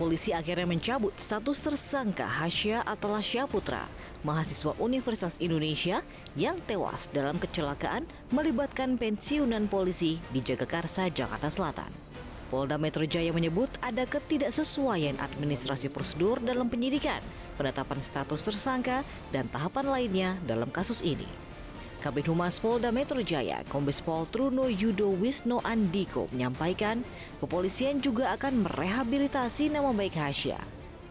Polisi akhirnya mencabut status tersangka Hasya Atalasya Putra, mahasiswa Universitas Indonesia yang tewas dalam kecelakaan melibatkan pensiunan polisi di Jagakarsa, Jakarta Selatan. Polda Metro Jaya menyebut ada ketidaksesuaian administrasi prosedur dalam penyidikan, penetapan status tersangka, dan tahapan lainnya dalam kasus ini. Kabin Humas Polda Metro Jaya, Kombes Pol Truno Yudo Wisno Andiko menyampaikan, kepolisian juga akan merehabilitasi nama baik Hasya.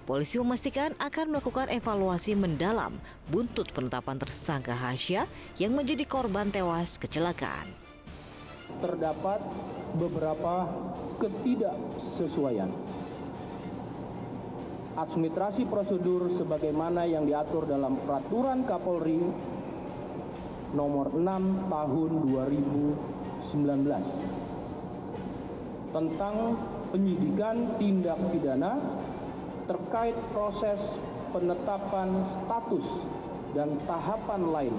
Polisi memastikan akan melakukan evaluasi mendalam buntut penetapan tersangka Hasya yang menjadi korban tewas kecelakaan. Terdapat beberapa ketidaksesuaian administrasi prosedur sebagaimana yang diatur dalam peraturan Kapolri nomor 6 tahun 2019 tentang penyidikan tindak pidana terkait proses penetapan status dan tahapan lain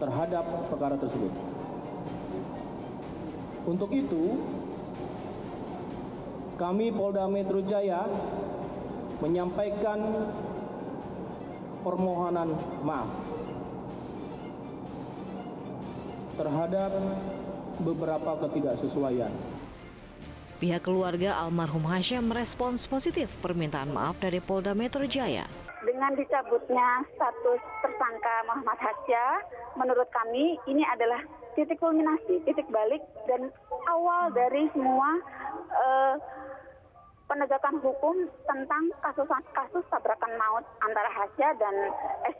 terhadap perkara tersebut. Untuk itu, kami Polda Metro Jaya menyampaikan permohonan maaf terhadap beberapa ketidaksesuaian. Pihak keluarga almarhum Hashim merespons positif permintaan maaf dari Polda Metro Jaya. Dengan dicabutnya status tersangka Muhammad Hasya, menurut kami ini adalah titik kulminasi, titik balik dan awal dari semua uh, penegakan hukum tentang kasus-kasus tabrakan maut antara Hasya dan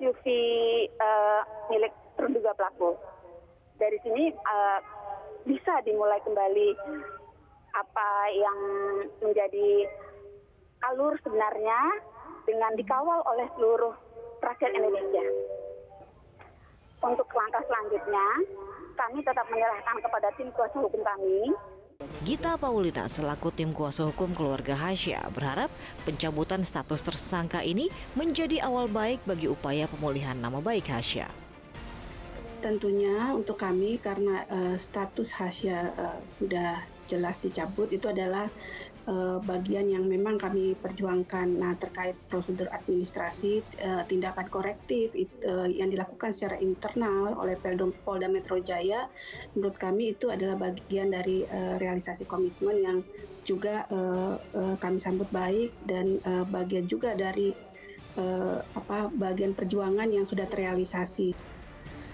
SUV uh, milik terduga pelaku dari sini uh, bisa dimulai kembali apa yang menjadi alur sebenarnya dengan dikawal oleh seluruh rakyat Indonesia. Untuk langkah selanjutnya, kami tetap menyerahkan kepada tim kuasa hukum kami Gita Paulina selaku tim kuasa hukum keluarga Hasya berharap pencabutan status tersangka ini menjadi awal baik bagi upaya pemulihan nama baik Hasya tentunya untuk kami karena uh, status Hasya uh, sudah jelas dicabut itu adalah uh, bagian yang memang kami perjuangkan. Nah terkait prosedur administrasi uh, tindakan korektif it, uh, yang dilakukan secara internal oleh Polda Metro Jaya, menurut kami itu adalah bagian dari uh, realisasi komitmen yang juga uh, uh, kami sambut baik dan uh, bagian juga dari uh, apa bagian perjuangan yang sudah terrealisasi.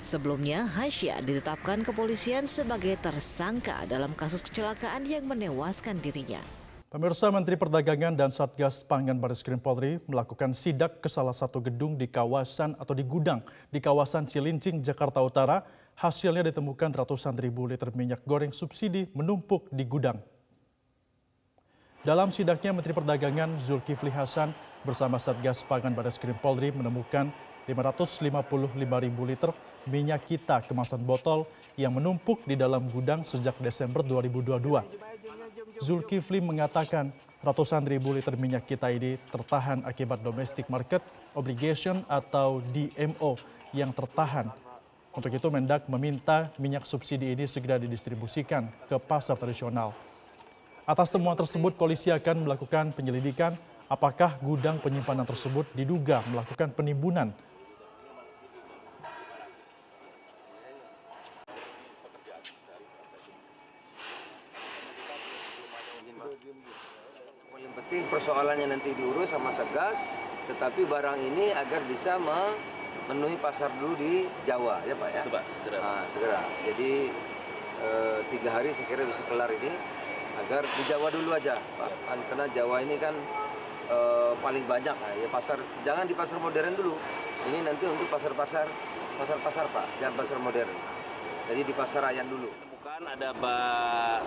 Sebelumnya, Hasya ditetapkan kepolisian sebagai tersangka dalam kasus kecelakaan yang menewaskan dirinya. Pemirsa Menteri Perdagangan dan Satgas Pangan Baris Krim Polri melakukan sidak ke salah satu gedung di kawasan atau di gudang di kawasan Cilincing, Jakarta Utara. Hasilnya ditemukan ratusan ribu liter minyak goreng subsidi menumpuk di gudang. Dalam sidaknya, Menteri Perdagangan Zulkifli Hasan bersama Satgas Pangan Baris Krim Polri menemukan 555 ribu liter minyak kita kemasan botol yang menumpuk di dalam gudang sejak Desember 2022. Zulkifli mengatakan ratusan ribu liter minyak kita ini tertahan akibat domestic market obligation atau DMO yang tertahan. Untuk itu Mendak meminta minyak subsidi ini segera didistribusikan ke pasar tradisional. Atas temuan tersebut, polisi akan melakukan penyelidikan apakah gudang penyimpanan tersebut diduga melakukan penimbunan Yang penting persoalannya nanti diurus sama Satgas, tetapi barang ini agar bisa memenuhi pasar dulu di Jawa, ya Pak ya? Itu Pak, segera. Nah, segera. Jadi e, tiga hari saya kira bisa kelar ini, agar di Jawa dulu aja, Pak. Kan, karena Jawa ini kan e, paling banyak, nah, ya pasar. Jangan di pasar modern dulu. Ini nanti untuk pasar-pasar, pasar-pasar Pak, jangan pasar modern. Jadi di pasar rakyat dulu ada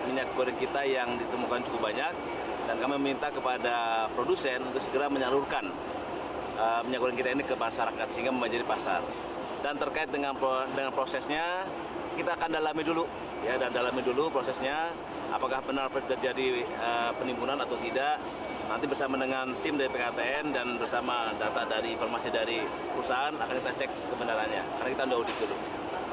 minyak goreng kita yang ditemukan cukup banyak dan kami meminta kepada produsen untuk segera menyalurkan uh, minyak goreng kita ini ke masyarakat sehingga menjadi pasar. Dan terkait dengan dengan prosesnya kita akan dalami dulu ya dan dalami dulu prosesnya apakah benar terjadi uh, penimbunan atau tidak. Nanti bersama dengan tim dari PKTN dan bersama data dari informasi dari perusahaan akan kita cek kebenarannya karena kita udah audit dulu.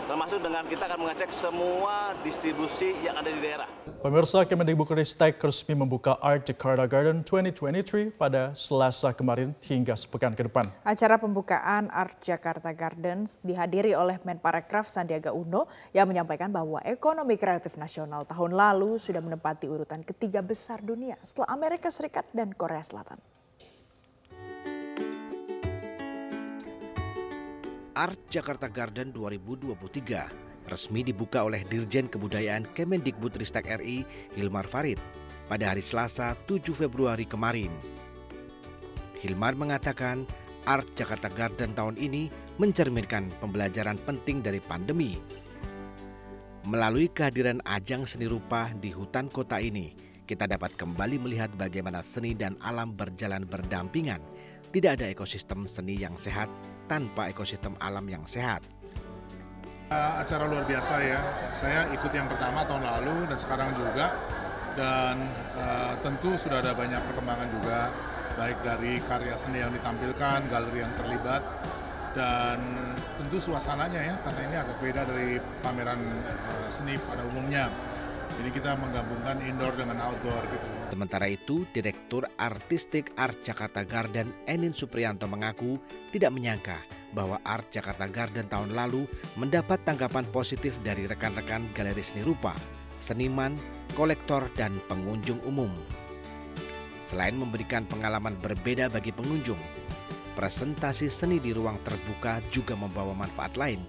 Termasuk dengan kita akan mengecek semua distribusi yang ada di daerah. Pemirsa Kemendikbudristek resmi membuka Art Jakarta Garden 2023 pada Selasa kemarin hingga sepekan ke depan. Acara pembukaan Art Jakarta Gardens dihadiri oleh Menparekraf Sandiaga Uno yang menyampaikan bahwa ekonomi kreatif nasional tahun lalu sudah menempati urutan ketiga besar dunia setelah Amerika Serikat dan Korea Selatan. Art Jakarta Garden 2023 resmi dibuka oleh Dirjen Kebudayaan Kemendikbudristek RI Hilmar Farid pada hari Selasa 7 Februari kemarin. Hilmar mengatakan Art Jakarta Garden tahun ini mencerminkan pembelajaran penting dari pandemi. Melalui kehadiran ajang seni rupa di hutan kota ini, kita dapat kembali melihat bagaimana seni dan alam berjalan berdampingan tidak ada ekosistem seni yang sehat tanpa ekosistem alam yang sehat. Acara luar biasa ya. Saya ikut yang pertama tahun lalu dan sekarang juga. Dan uh, tentu sudah ada banyak perkembangan juga, baik dari karya seni yang ditampilkan, galeri yang terlibat, dan tentu suasananya ya, karena ini agak beda dari pameran uh, seni pada umumnya. Jadi kita menggabungkan indoor dengan outdoor gitu. Sementara itu, Direktur Artistik Art Jakarta Garden Enin Supriyanto mengaku tidak menyangka bahwa Art Jakarta Garden tahun lalu mendapat tanggapan positif dari rekan-rekan galeri seni rupa, seniman, kolektor, dan pengunjung umum. Selain memberikan pengalaman berbeda bagi pengunjung, presentasi seni di ruang terbuka juga membawa manfaat lain,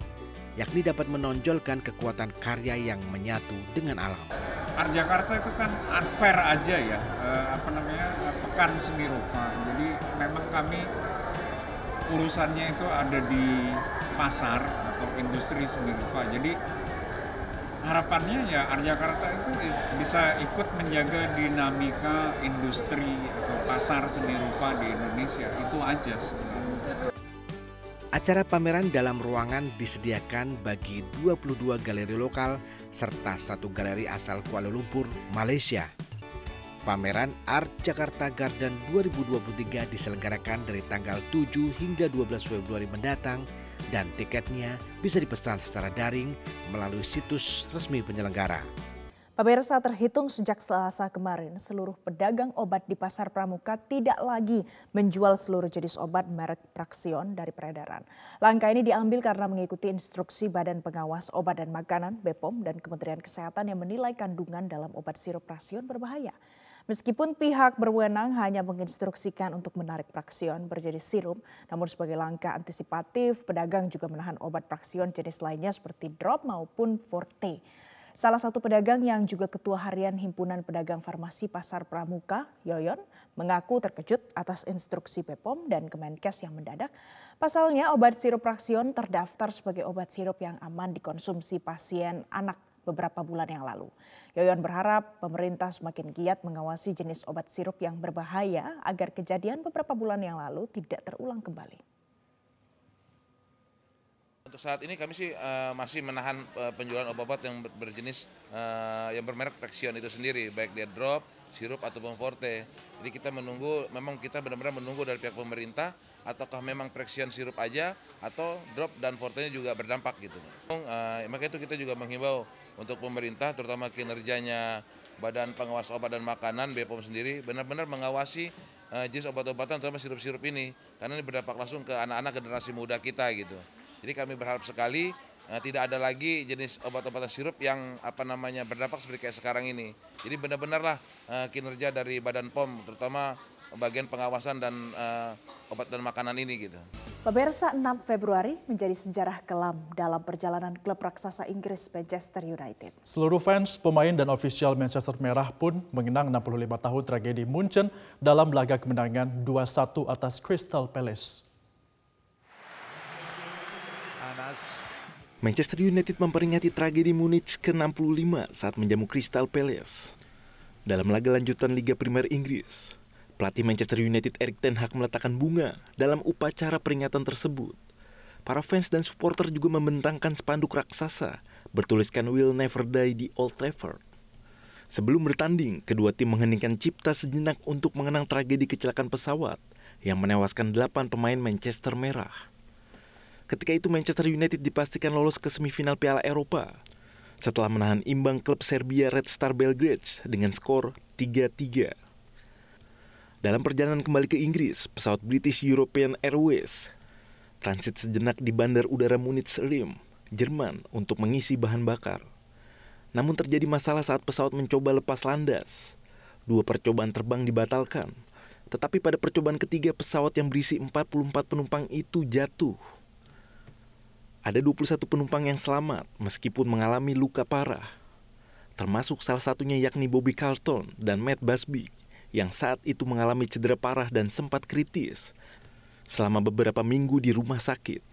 yakni dapat menonjolkan kekuatan karya yang menyatu dengan alam. Art Jakarta itu kan art fair aja ya, eh, apa namanya pekan seni rupa. Jadi memang kami urusannya itu ada di pasar atau industri seni rupa. Jadi harapannya ya Art Jakarta itu bisa ikut menjaga dinamika industri atau pasar seni rupa di Indonesia. Itu aja sebenarnya. Acara pameran dalam ruangan disediakan bagi 22 galeri lokal serta satu galeri asal Kuala Lumpur, Malaysia. Pameran Art Jakarta Garden 2023 diselenggarakan dari tanggal 7 hingga 12 Februari mendatang dan tiketnya bisa dipesan secara daring melalui situs resmi penyelenggara. Pemirsa terhitung sejak Selasa kemarin, seluruh pedagang obat di Pasar Pramuka tidak lagi menjual seluruh jenis obat merek Praxion dari peredaran. Langkah ini diambil karena mengikuti instruksi Badan Pengawas Obat dan Makanan BPOM dan Kementerian Kesehatan yang menilai kandungan dalam obat sirup Praxion berbahaya. Meskipun pihak berwenang hanya menginstruksikan untuk menarik Praxion berjenis sirup, namun sebagai langkah antisipatif, pedagang juga menahan obat Praxion jenis lainnya seperti drop maupun forte. Salah satu pedagang yang juga ketua harian Himpunan Pedagang Farmasi Pasar Pramuka, Yoyon, mengaku terkejut atas instruksi BPOM dan Kemenkes yang mendadak. Pasalnya obat sirup Praksion terdaftar sebagai obat sirup yang aman dikonsumsi pasien anak beberapa bulan yang lalu. Yoyon berharap pemerintah semakin giat mengawasi jenis obat sirup yang berbahaya agar kejadian beberapa bulan yang lalu tidak terulang kembali. Untuk saat ini kami sih uh, masih menahan uh, penjualan obat-obat yang ber berjenis uh, yang bermerek Prexion itu sendiri, baik dia drop, sirup ataupun forte. Jadi kita menunggu, memang kita benar-benar menunggu dari pihak pemerintah, ataukah memang Prexion sirup aja atau drop dan fortenya juga berdampak gitu. Uh, maka itu kita juga menghimbau untuk pemerintah, terutama kinerjanya Badan Pengawas Obat dan Makanan BPOM sendiri, benar-benar mengawasi jenis obat-obatan terutama sirup-sirup ini, karena ini berdampak langsung ke anak-anak generasi muda kita gitu. Jadi kami berharap sekali uh, tidak ada lagi jenis obat-obatan sirup yang apa namanya berdampak seperti kayak sekarang ini. Jadi benar-benarlah uh, kinerja dari Badan POM terutama bagian pengawasan dan uh, obat dan makanan ini gitu. Pemirsa 6 Februari menjadi sejarah kelam dalam perjalanan klub raksasa Inggris Manchester United. Seluruh fans, pemain dan ofisial Manchester Merah pun mengenang 65 tahun tragedi Munchen dalam laga kemenangan 2-1 atas Crystal Palace. Manchester United memperingati tragedi Munich ke-65 saat menjamu Crystal Palace. Dalam laga lanjutan Liga Primer Inggris, pelatih Manchester United Erik Ten Hag meletakkan bunga dalam upacara peringatan tersebut. Para fans dan supporter juga membentangkan spanduk raksasa bertuliskan Will Never Die di Old Trafford. Sebelum bertanding, kedua tim mengheningkan cipta sejenak untuk mengenang tragedi kecelakaan pesawat yang menewaskan delapan pemain Manchester Merah. Ketika itu Manchester United dipastikan lolos ke semifinal Piala Eropa setelah menahan imbang klub Serbia Red Star Belgrade dengan skor 3-3. Dalam perjalanan kembali ke Inggris, pesawat British European Airways transit sejenak di Bandar Udara Munich Rim, Jerman untuk mengisi bahan bakar. Namun terjadi masalah saat pesawat mencoba lepas landas. Dua percobaan terbang dibatalkan, tetapi pada percobaan ketiga pesawat yang berisi 44 penumpang itu jatuh. Ada 21 penumpang yang selamat meskipun mengalami luka parah. Termasuk salah satunya yakni Bobby Carlton dan Matt Busby yang saat itu mengalami cedera parah dan sempat kritis selama beberapa minggu di rumah sakit.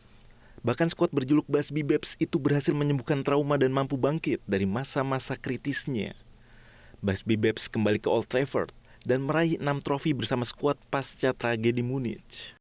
Bahkan skuad berjuluk Busby Babs itu berhasil menyembuhkan trauma dan mampu bangkit dari masa-masa kritisnya. Busby Babs kembali ke Old Trafford dan meraih enam trofi bersama skuad pasca tragedi Munich.